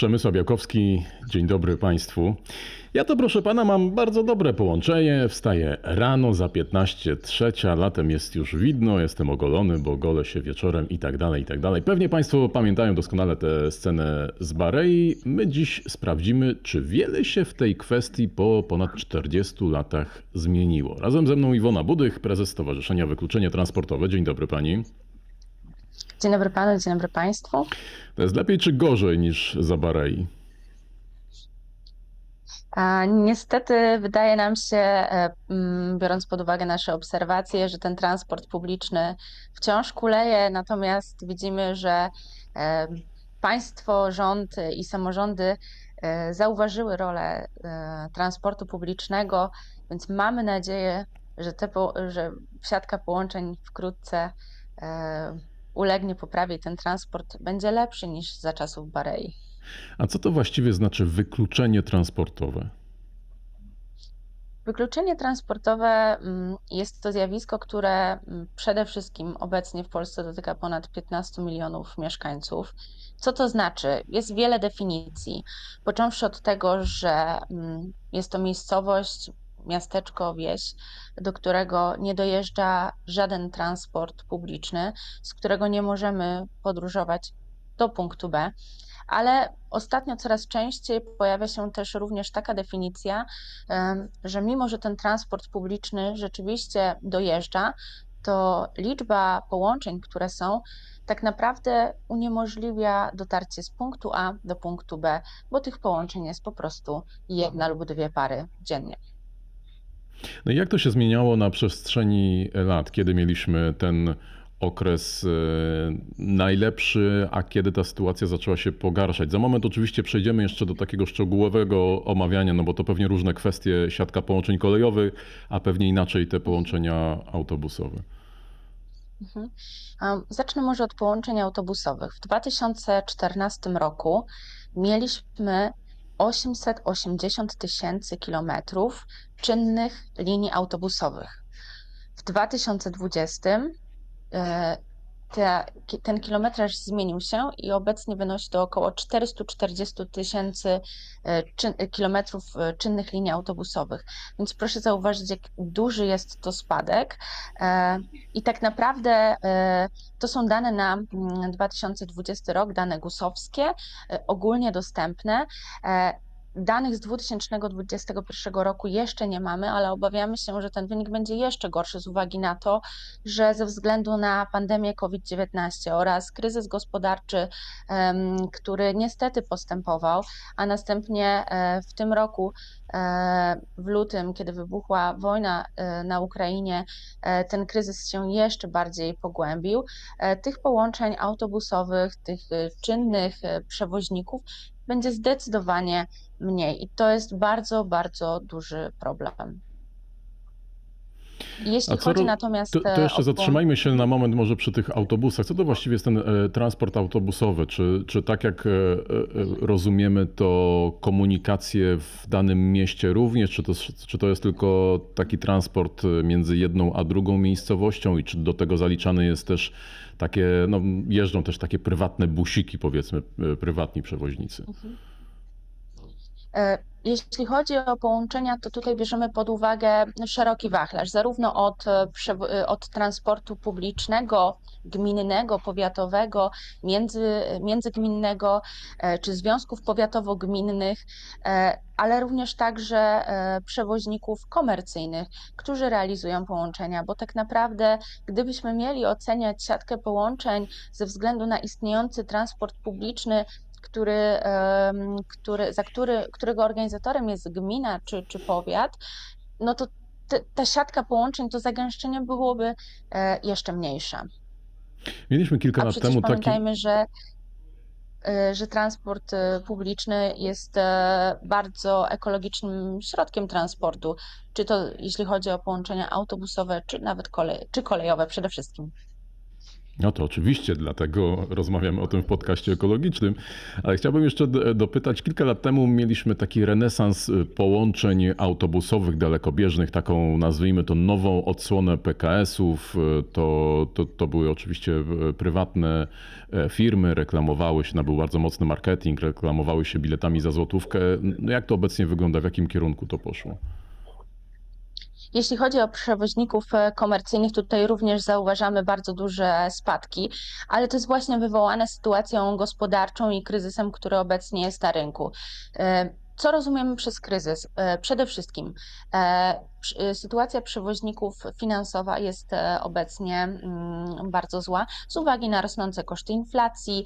Przemysław Białkowski, dzień dobry Państwu. Ja to proszę Pana mam bardzo dobre połączenie. Wstaję rano za 15 trzecia, latem jest już widno, jestem ogolony, bo golę się wieczorem i tak dalej, i tak dalej. Pewnie Państwo pamiętają doskonale tę scenę z Barei. My dziś sprawdzimy, czy wiele się w tej kwestii po ponad 40 latach zmieniło. Razem ze mną Iwona Budych, prezes Stowarzyszenia Wykluczenie Transportowe. Dzień dobry Pani. Dzień dobry panu, dzień dobry państwu. To jest lepiej czy gorzej niż za Barei? A niestety wydaje nam się, e, mm, biorąc pod uwagę nasze obserwacje, że ten transport publiczny wciąż kuleje, natomiast widzimy, że e, państwo, rząd i samorządy e, zauważyły rolę transportu publicznego, więc mamy nadzieję, że, te, że siatka połączeń wkrótce ulegnie poprawie ten transport będzie lepszy niż za czasów Barei. A co to właściwie znaczy wykluczenie transportowe? Wykluczenie transportowe mm, jest to zjawisko, które mm, przede wszystkim obecnie w Polsce dotyka ponad 15 milionów mieszkańców. Co to znaczy? Jest wiele definicji, począwszy od tego, że mm, jest to miejscowość miasteczko, wieś, do którego nie dojeżdża żaden transport publiczny, z którego nie możemy podróżować do punktu B. Ale ostatnio coraz częściej pojawia się też również taka definicja, że mimo, że ten transport publiczny rzeczywiście dojeżdża, to liczba połączeń, które są, tak naprawdę uniemożliwia dotarcie z punktu A do punktu B, bo tych połączeń jest po prostu jedna lub dwie pary dziennie. No i jak to się zmieniało na przestrzeni lat, kiedy mieliśmy ten okres e, najlepszy, a kiedy ta sytuacja zaczęła się pogarszać. Za moment oczywiście przejdziemy jeszcze do takiego szczegółowego omawiania, no bo to pewnie różne kwestie, siatka połączeń kolejowych, a pewnie inaczej te połączenia autobusowe. Mhm. Zacznę może od połączeń autobusowych. W 2014 roku mieliśmy 880 tysięcy kilometrów czynnych linii autobusowych. W 2020 e, te, ten kilometraż zmienił się i obecnie wynosi do około 440 tysięcy e, kilometrów e, czynnych linii autobusowych. Więc proszę zauważyć, jak duży jest to spadek. I tak naprawdę to są dane na 2020 mm, rok, dane gusowskie, ogólnie dostępne. Danych z 2021 roku jeszcze nie mamy, ale obawiamy się, że ten wynik będzie jeszcze gorszy z uwagi na to, że ze względu na pandemię COVID-19 oraz kryzys gospodarczy, który niestety postępował, a następnie e, w tym roku, e, w lutym, kiedy wybuchła wojna e, na Ukrainie, ten kryzys się jeszcze bardziej pogłębił. Tych połączeń autobusowych, tych czynnych przewoźników będzie zdecydowanie mniej. I to jest bardzo, bardzo duży problem. Jeśli chodzi natomiast. To, to e, jeszcze o... zatrzymajmy się na moment może przy tych autobusach. Co to właściwie jest ten e, transport autobusowy? Czy, czy tak jak e, rozumiemy to komunikację w danym mieście również? Czy to, czy to jest tylko taki transport między jedną a drugą miejscowością i czy do tego zaliczany jest też takie, no jeżdżą też takie prywatne busiki powiedzmy, prywatni przewoźnicy? Mhm. E, jeśli chodzi o połączenia, to tutaj bierzemy pod uwagę szeroki wachlarz, zarówno od, e, e, od transportu publicznego, gminnego, powiatowego, między, międzygminnego czy związków powiatowo-gminnych, ale również także przewoźników komercyjnych, którzy realizują połączenia, bo tak naprawdę, gdybyśmy mieli oceniać siatkę połączeń ze względu na istniejący transport publiczny, który, który, za który, którego organizatorem jest gmina czy, czy powiat, no to te, ta siatka połączeń, to zagęszczenie byłoby e, jeszcze mniejsze. Mieliśmy kilka A lat temu pamiętajmy, taki... że e, że transport e, publiczny jest bardzo ekologicznym środkiem transportu, czy to jeśli chodzi o połączenia autobusowe, czy nawet kolej, czy kolejowe przede wszystkim. No to oczywiście, dlatego rozmawiamy o tym w podcaście ekologicznym. Ale chciałbym jeszcze dopytać, kilka lat temu mieliśmy taki renesans y, połączeń autobusowych dalekobieżnych, taką nazwijmy to nową odsłonę PKS-ów. Y, To, to, to były oczywiście y, prywatne e, firmy, reklamowały się, no był bardzo mocny marketing, reklamowały się biletami za złotówkę. Jak to obecnie wygląda, w jakim kierunku to poszło? Jeśli chodzi o przewoźników e, komercyjnych, tutaj również zauważamy bardzo duże spadki, ale to jest właśnie wywołane sytuacją gospodarczą i kryzysem, który obecnie jest na rynku. E, Co rozumiemy przez kryzys? E, Przede wszystkim sytuacja przewoźników finansowa jest obecnie mm, bardzo zła z uwagi na rosnące koszty inflacji,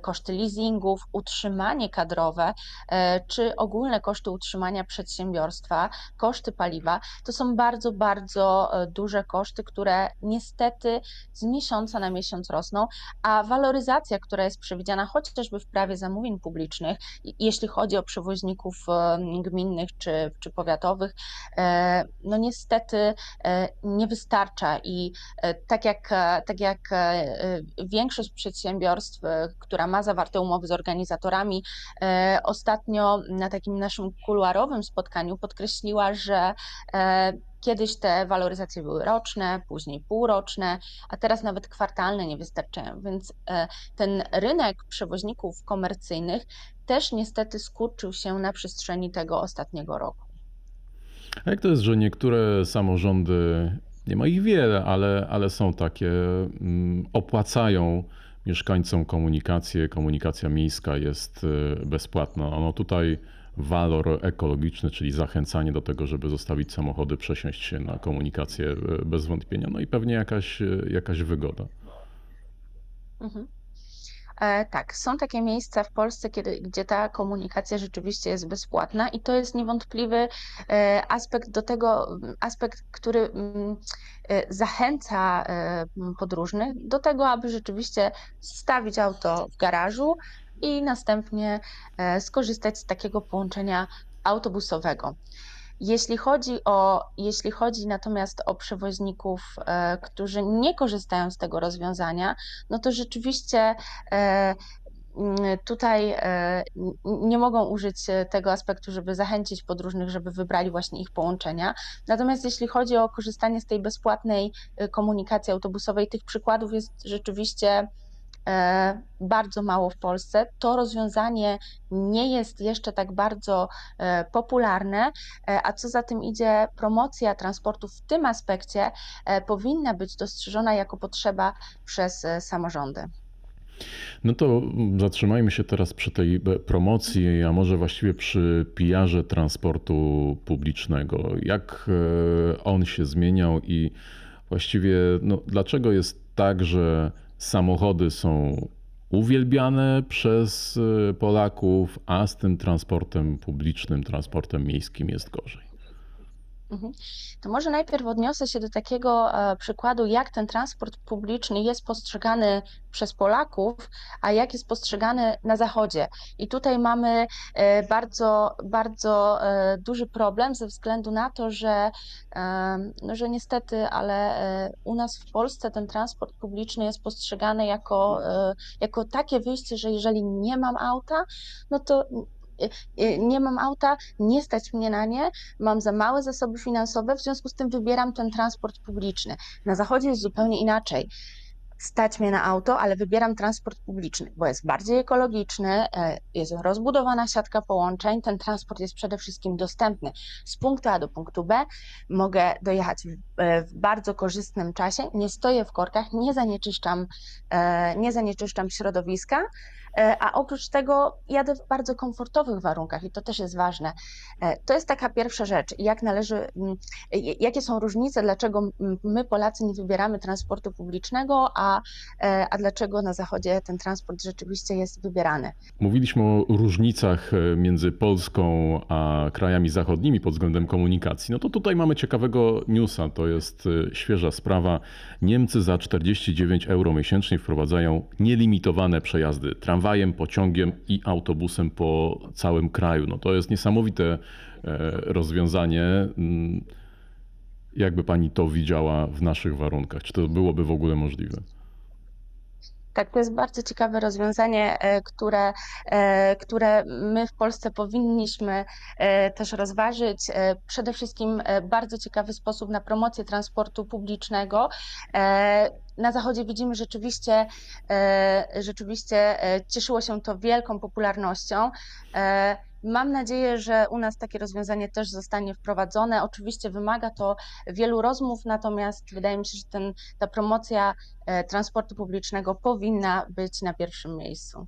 koszty leasingów, utrzymanie kadrowe, e, czy ogólne koszty utrzymania przedsiębiorstwa koszty paliwa, to są bardzo, bardzo e, duże koszty, które niestety z miesiąca na miesiąc rosną, a waloryzacja, która jest przewidziana chociażby w prawie zamówień publicznych, jeśli chodzi o przewoźników e, gminnych czy, czy powiatowych, no niestety nie wystarcza i tak jak, tak jak większość przedsiębiorstw, która ma zawarte umowy z organizatorami, e, ostatnio na takim naszym kuluarowym spotkaniu podkreśliła, że e, kiedyś te waloryzacje były roczne, później półroczne, a teraz nawet kwartalne nie wystarczają, więc e, ten rynek przewoźników komercyjnych też niestety skurczył się na przestrzeni tego ostatniego roku. A jak to jest, że niektóre samorządy, nie ma ich wiele, ale, ale są takie, mm, opłacają mieszkańcom komunikację, komunikacja miejska jest y, bezpłatna. Ono tutaj walor ekologiczny, czyli zachęcanie do tego, żeby zostawić samochody, przesiąść się na komunikację y, bez wątpienia, no i pewnie jakaś, y, jakaś wygoda. Mhm. E, Tak, są takie miejsca w Polsce, kiedy, gdzie ta komunikacja rzeczywiście jest bezpłatna i to jest niewątpliwy e, aspekt do tego, aspekt, który mm, e, zachęca podróżnych do tego, aby rzeczywiście stawić auto w garażu i następnie skorzystać z takiego połączenia autobusowego. Jeśli chodzi o, jeśli chodzi natomiast o przewoźników, e, którzy nie korzystają z tego rozwiązania, no to rzeczywiście e, tutaj e, nie mogą użyć tego aspektu, żeby zachęcić podróżnych, żeby wybrali właśnie ich połączenia. Natomiast jeśli chodzi o korzystanie z tej bezpłatnej komunikacji autobusowej, tych przykładów jest rzeczywiście bardzo mało w Polsce. To rozwiązanie nie jest jeszcze tak bardzo e, popularne, e, a co za tym idzie, promocja transportu w tym aspekcie e, powinna być dostrzeżona jako potrzeba przez e, samorządy. No to zatrzymajmy się teraz przy tej e, promocji, a może właściwie przy PR-ze transportu publicznego. Jak e, on się zmieniał i właściwie no, dlaczego jest tak, że samochody są uwielbiane przez e, Polaków, a z tym transportem publicznym, transportem miejskim jest gorzej? Mhm. To może najpierw odniosę się do takiego e, przykładu, jak ten transport publiczny jest postrzegany przez Polaków, a jak jest postrzegany na Zachodzie. I tutaj mamy e, bardzo, bardzo e, duży problem ze względu na to, że, no, że niestety, ale u nas w Polsce ten transport publiczny jest postrzegany jako, jako takie wyjście, że jeżeli nie mam auta, no to nie mam auta, nie stać mnie na nie, mam za małe zasoby finansowe, w związku z tym wybieram ten transport publiczny. Na zachodzie jest zupełnie inaczej. Stać mnie na auto, ale wybieram transport publiczny, bo jest bardziej ekologiczny, e, jest rozbudowana siatka połączeń, ten transport jest przede wszystkim dostępny. Z punktu A do punktu B mogę dojechać w, e, bardzo korzystnym czasie, nie stoję w korkach, nie zanieczyszczam, e, nie zanieczyszczam środowiska, a oprócz tego jadę w bardzo komfortowych warunkach i to też jest ważne. E, To jest taka pierwsza rzecz, jak należy, mm, j- jakie są różnice, dlaczego my Polacy nie wybieramy transportu publicznego, a, e, a dlaczego na Zachodzie ten transport rzeczywiście jest wybierany. Mówiliśmy o różnicach e, między Polską a krajami zachodnimi pod względem komunikacji. No to tutaj mamy ciekawego newsa. To jest e, świeża sprawa. Niemcy za 49 euro miesięcznie wprowadzają nielimitowane przejazdy tramwajem, pociągiem i autobusem po całym kraju. No to jest niesamowite e, rozwiązanie. Mm, Jakby pani to widziała w naszych warunkach? Czy to byłoby w ogóle możliwe? Tak, to jest bardzo ciekawe rozwiązanie, e, które, e, które my w Polsce powinniśmy e, też rozważyć. Przede wszystkim bardzo ciekawy sposób na promocję transportu publicznego. Na zachodzie widzimy rzeczywiście, rzeczywiście cieszyło się to wielką popularnością. Mam nadzieję, że u nas takie rozwiązanie też zostanie wprowadzone. Oczywiście wymaga to wielu rozmów, natomiast wydaje mi się, że ten, ta promocja e, transportu publicznego powinna być na pierwszym miejscu.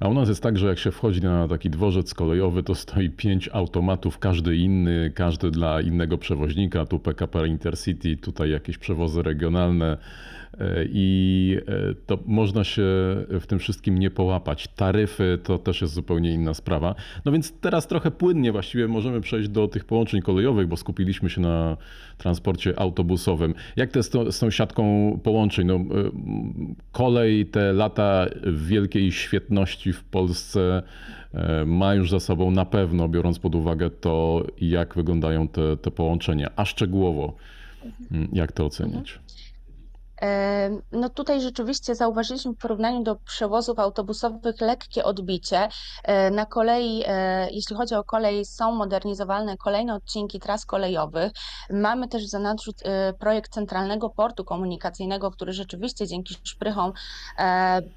A u nas jest tak, że jak się wchodzi na taki dworzec kolejowy, to stoi pięć automatów, każdy inny, każdy dla innego przewoźnika. Tu PKP Intercity, tutaj jakieś przewozy regionalne. e, I e, to można się w tym wszystkim nie połapać. Taryfy to też jest zupełnie inna sprawa. No więc teraz trochę płynnie właściwie możemy przejść do tych połączeń kolejowych, bo skupiliśmy się na transporcie autobusowym. Jak to jest z tą siatką połączeń? No, kolej te lata wielkiej świetności w Polsce e, ma już za sobą na pewno, biorąc pod uwagę to, jak wyglądają te, te połączenia, a szczegółowo mm, jak to oceniać? No tutaj rzeczywiście zauważyliśmy w porównaniu do przewozów autobusowych lekkie odbicie. E, Na kolei, e, jeśli chodzi o kolej, są modernizowane kolejne odcinki tras kolejowych. Mamy też w zanadrzu e, projekt Centralnego Portu Komunikacyjnego, który rzeczywiście dzięki szprychom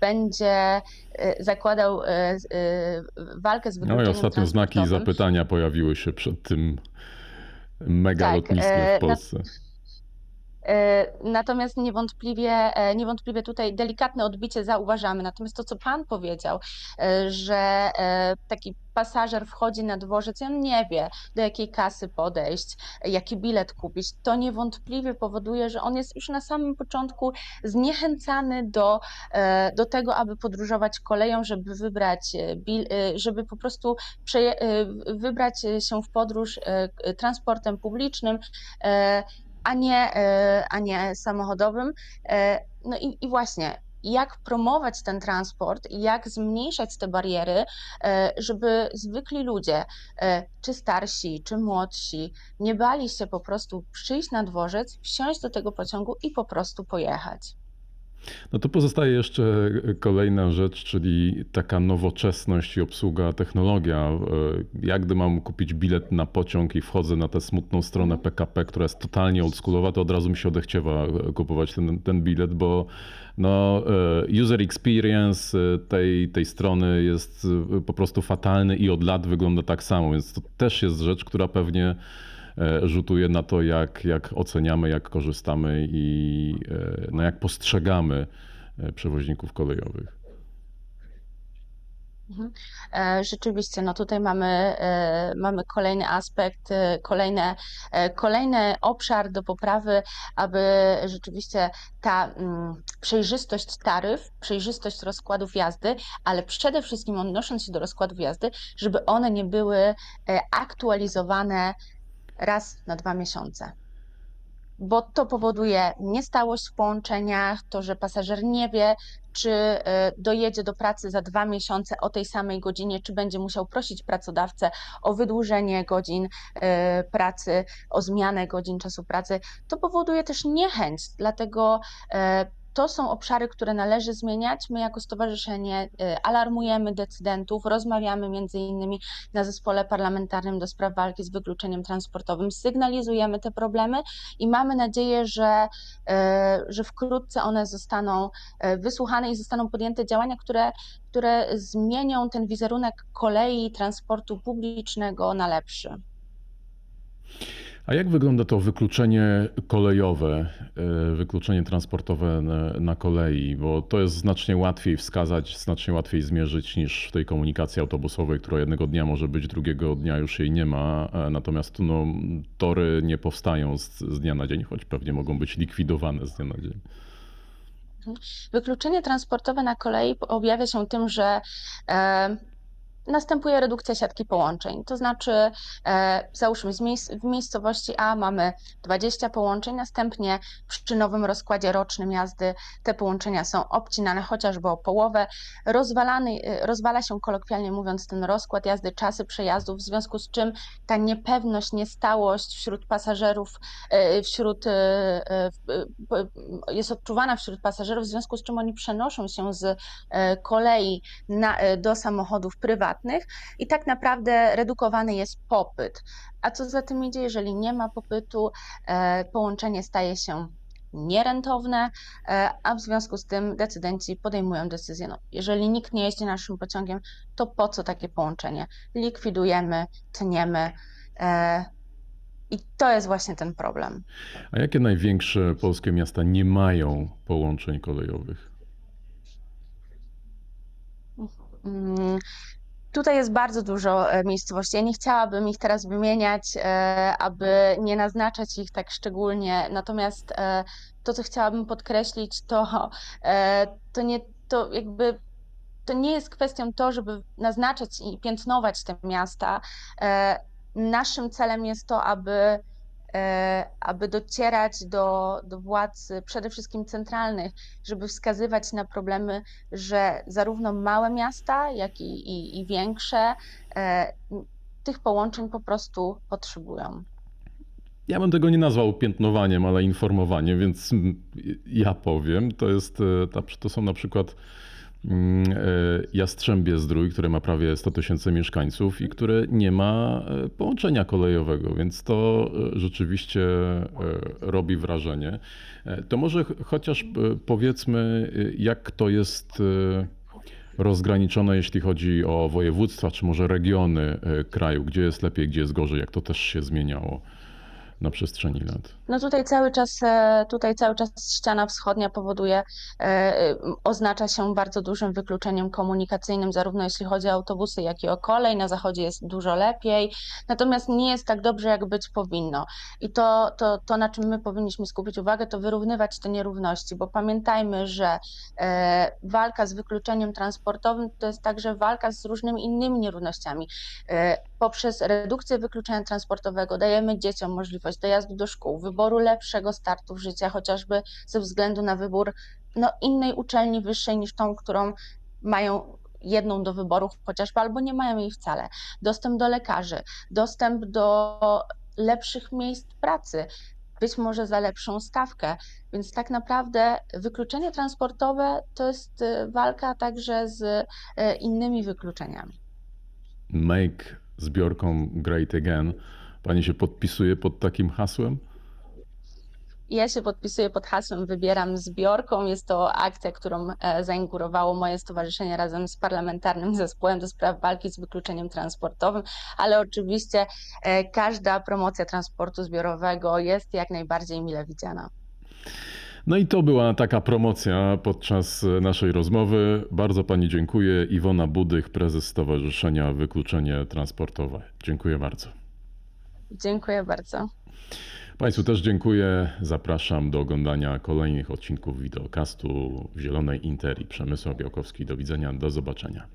będzie zakładał z- walkę z No i wykluczeniem ostatnio znaki zapytania pojawiły się przed tym mega Tak, w na- Polsce. E, Natomiast niewątpliwie, e, niewątpliwie tutaj delikatne odbicie zauważamy. Natomiast to, co Pan powiedział, e, że e, taki pasażer wchodzi na dworzec i on nie wie, do jakiej kasy podejść, e, jaki bilet kupić, to niewątpliwie powoduje, że on jest już na samym początku zniechęcany do, e, do tego, aby podróżować koleją, żeby wybrać, e, e, żeby po prostu e, wybrać się w podróż e, transportem publicznym. A nie, e, a nie samochodowym. E, No i, i właśnie, jak promować ten transport jak zmniejszać te bariery, e, żeby zwykli ludzie, czy starsi, czy młodsi, nie bali się po prostu przyjść na dworzec, wsiąść do tego pociągu i po prostu pojechać. No to pozostaje jeszcze kolejna rzecz, czyli taka nowoczesność i obsługa, technologia. E, Jak gdy mam kupić bilet na pociąg i wchodzę na tę smutną stronę PKP, która jest totalnie oldschoolowa, to od razu mi się odechciewa e, kupować ten, ten bilet, bo no, e, user experience e, tej, tej strony jest e, po prostu fatalny i od lat wygląda tak samo, więc to też jest rzecz, która pewnie e, rzutuje na to, jak, jak oceniamy, jak korzystamy i e, no, jak postrzegamy e, przewoźników kolejowych. Mhm. E, Rzeczywiście, no tutaj mamy, e, mamy kolejny aspekt, e, kolejne, e, kolejny obszar do poprawy, aby rzeczywiście ta mm, przejrzystość taryf, przejrzystość rozkładów jazdy, ale przede wszystkim odnosząc się do rozkładów jazdy, żeby one nie były e, aktualizowane raz na dwa miesiące bo to powoduje niestałość w połączeniach, to, że pasażer nie wie, czy e, dojedzie do pracy za dwa miesiące o tej samej godzinie, czy będzie musiał prosić pracodawcę o wydłużenie godzin e, pracy, o zmianę godzin czasu pracy. To powoduje też niechęć, dlatego e, to są obszary, które należy zmieniać. My jako stowarzyszenie e, alarmujemy decydentów, rozmawiamy między innymi na zespole parlamentarnym do spraw walki z wykluczeniem transportowym, sygnalizujemy te problemy i mamy nadzieję, że, e, że wkrótce one zostaną e, wysłuchane i zostaną podjęte działania, które, które zmienią ten wizerunek kolei transportu publicznego na lepszy. A jak wygląda to wykluczenie kolejowe, e, wykluczenie transportowe na, kolei? Bo to jest znacznie łatwiej wskazać, znacznie łatwiej zmierzyć niż w tej komunikacji autobusowej, która jednego dnia może być, drugiego dnia już jej nie ma. E, Natomiast no, tory nie powstają z, z dnia na dzień, choć pewnie mogą być likwidowane z dnia na dzień. Wykluczenie transportowe na kolei objawia się tym, że e, następuje redukcja siatki połączeń. To znaczy, e, załóżmy, miejsc, w miejscowości A mamy 20 połączeń, następnie przy nowym rozkładzie rocznym jazdy te połączenia są obcinane chociażby o połowę. Rozwalany, e, rozwala się kolokwialnie mówiąc ten rozkład jazdy, czasy przejazdów, w związku z czym ta niepewność, niestałość wśród pasażerów, e, wśród, e, e, e, jest odczuwana wśród pasażerów, w związku z czym oni przenoszą się z kolei na, do samochodów prywatnych i tak naprawdę redukowany jest popyt. A co za tym idzie, jeżeli nie ma popytu, e, połączenie staje się nierentowne, e, a w związku z tym decydenci podejmują decyzję, no, jeżeli nikt nie jeździ naszym pociągiem, to po co takie połączenie? Likwidujemy, tniemy. e, I to jest właśnie ten problem. A jakie największe polskie miasta nie mają połączeń kolejowych? Tutaj jest bardzo dużo e, miejscowości. Ja nie chciałabym ich teraz wymieniać, e, aby nie naznaczać ich tak szczególnie. Natomiast e, to, co chciałabym podkreślić, to, to nie, to jakby to nie jest kwestią to, żeby naznaczać i piętnować te miasta. Naszym celem jest to, aby, aby docierać do, do władz przede wszystkim centralnych, żeby wskazywać na problemy, że zarówno małe miasta, jak i, i, i większe e, tych połączeń po prostu potrzebują. Ja bym tego nie nazwał piętnowaniem, ale informowaniem, więc ja powiem. To, jest, e, to są na przykład e, Jastrzębie Zdrój, które ma prawie 100 tysięcy mieszkańców i które nie ma e, połączenia kolejowego, więc to e, rzeczywiście e, robi wrażenie. E, To może ch- chociaż e, powiedzmy, e, jak to jest e, rozgraniczone, jeśli chodzi o województwa, czy może regiony e, kraju, gdzie jest lepiej, gdzie jest gorzej, jak to też się zmieniało na przestrzeni lat. No tutaj cały czas, e, tutaj cały czas ściana wschodnia powoduje, e, oznacza się bardzo dużym wykluczeniem komunikacyjnym, zarówno jeśli chodzi o autobusy, jak i o kolej. Na zachodzie jest dużo lepiej, natomiast nie jest tak dobrze, jak być powinno. I to, to, to na czym my powinniśmy skupić uwagę, to wyrównywać te nierówności, bo pamiętajmy, że e, walka z wykluczeniem transportowym to jest także walka z różnymi innymi nierównościami. Poprzez redukcję wykluczenia transportowego dajemy dzieciom możliwość dojazdu do szkół, wyboru lepszego startu w życiu, chociażby ze względu na wybór no, innej uczelni wyższej niż tą, którą mają jedną do wyboru chociażby, albo nie mają jej wcale. Dostęp do lekarzy, dostęp do lepszych miejsc pracy, być może za lepszą stawkę. Więc tak naprawdę wykluczenie transportowe to jest y, walka także z y, innymi wykluczeniami. Make zbiorką Great Again. Pani się podpisuje pod takim hasłem? Ja się podpisuję pod hasłem Wybieram zbiorką. Jest to akcja, którą e, zainaugurowało moje stowarzyszenie razem z parlamentarnym zespołem do spraw walki z wykluczeniem transportowym, ale oczywiście e, każda promocja transportu zbiorowego jest jak najbardziej mile widziana. No i to była taka promocja podczas naszej rozmowy. Bardzo Pani dziękuję. Iwona Budych, prezes Stowarzyszenia Wykluczenie Transportowe. Dziękuję bardzo. Dziękuję bardzo. Państwu też dziękuję. Zapraszam do oglądania kolejnych odcinków wideokastu w Zielonej Interi. Przemysław Białkowski. Do widzenia. Do zobaczenia.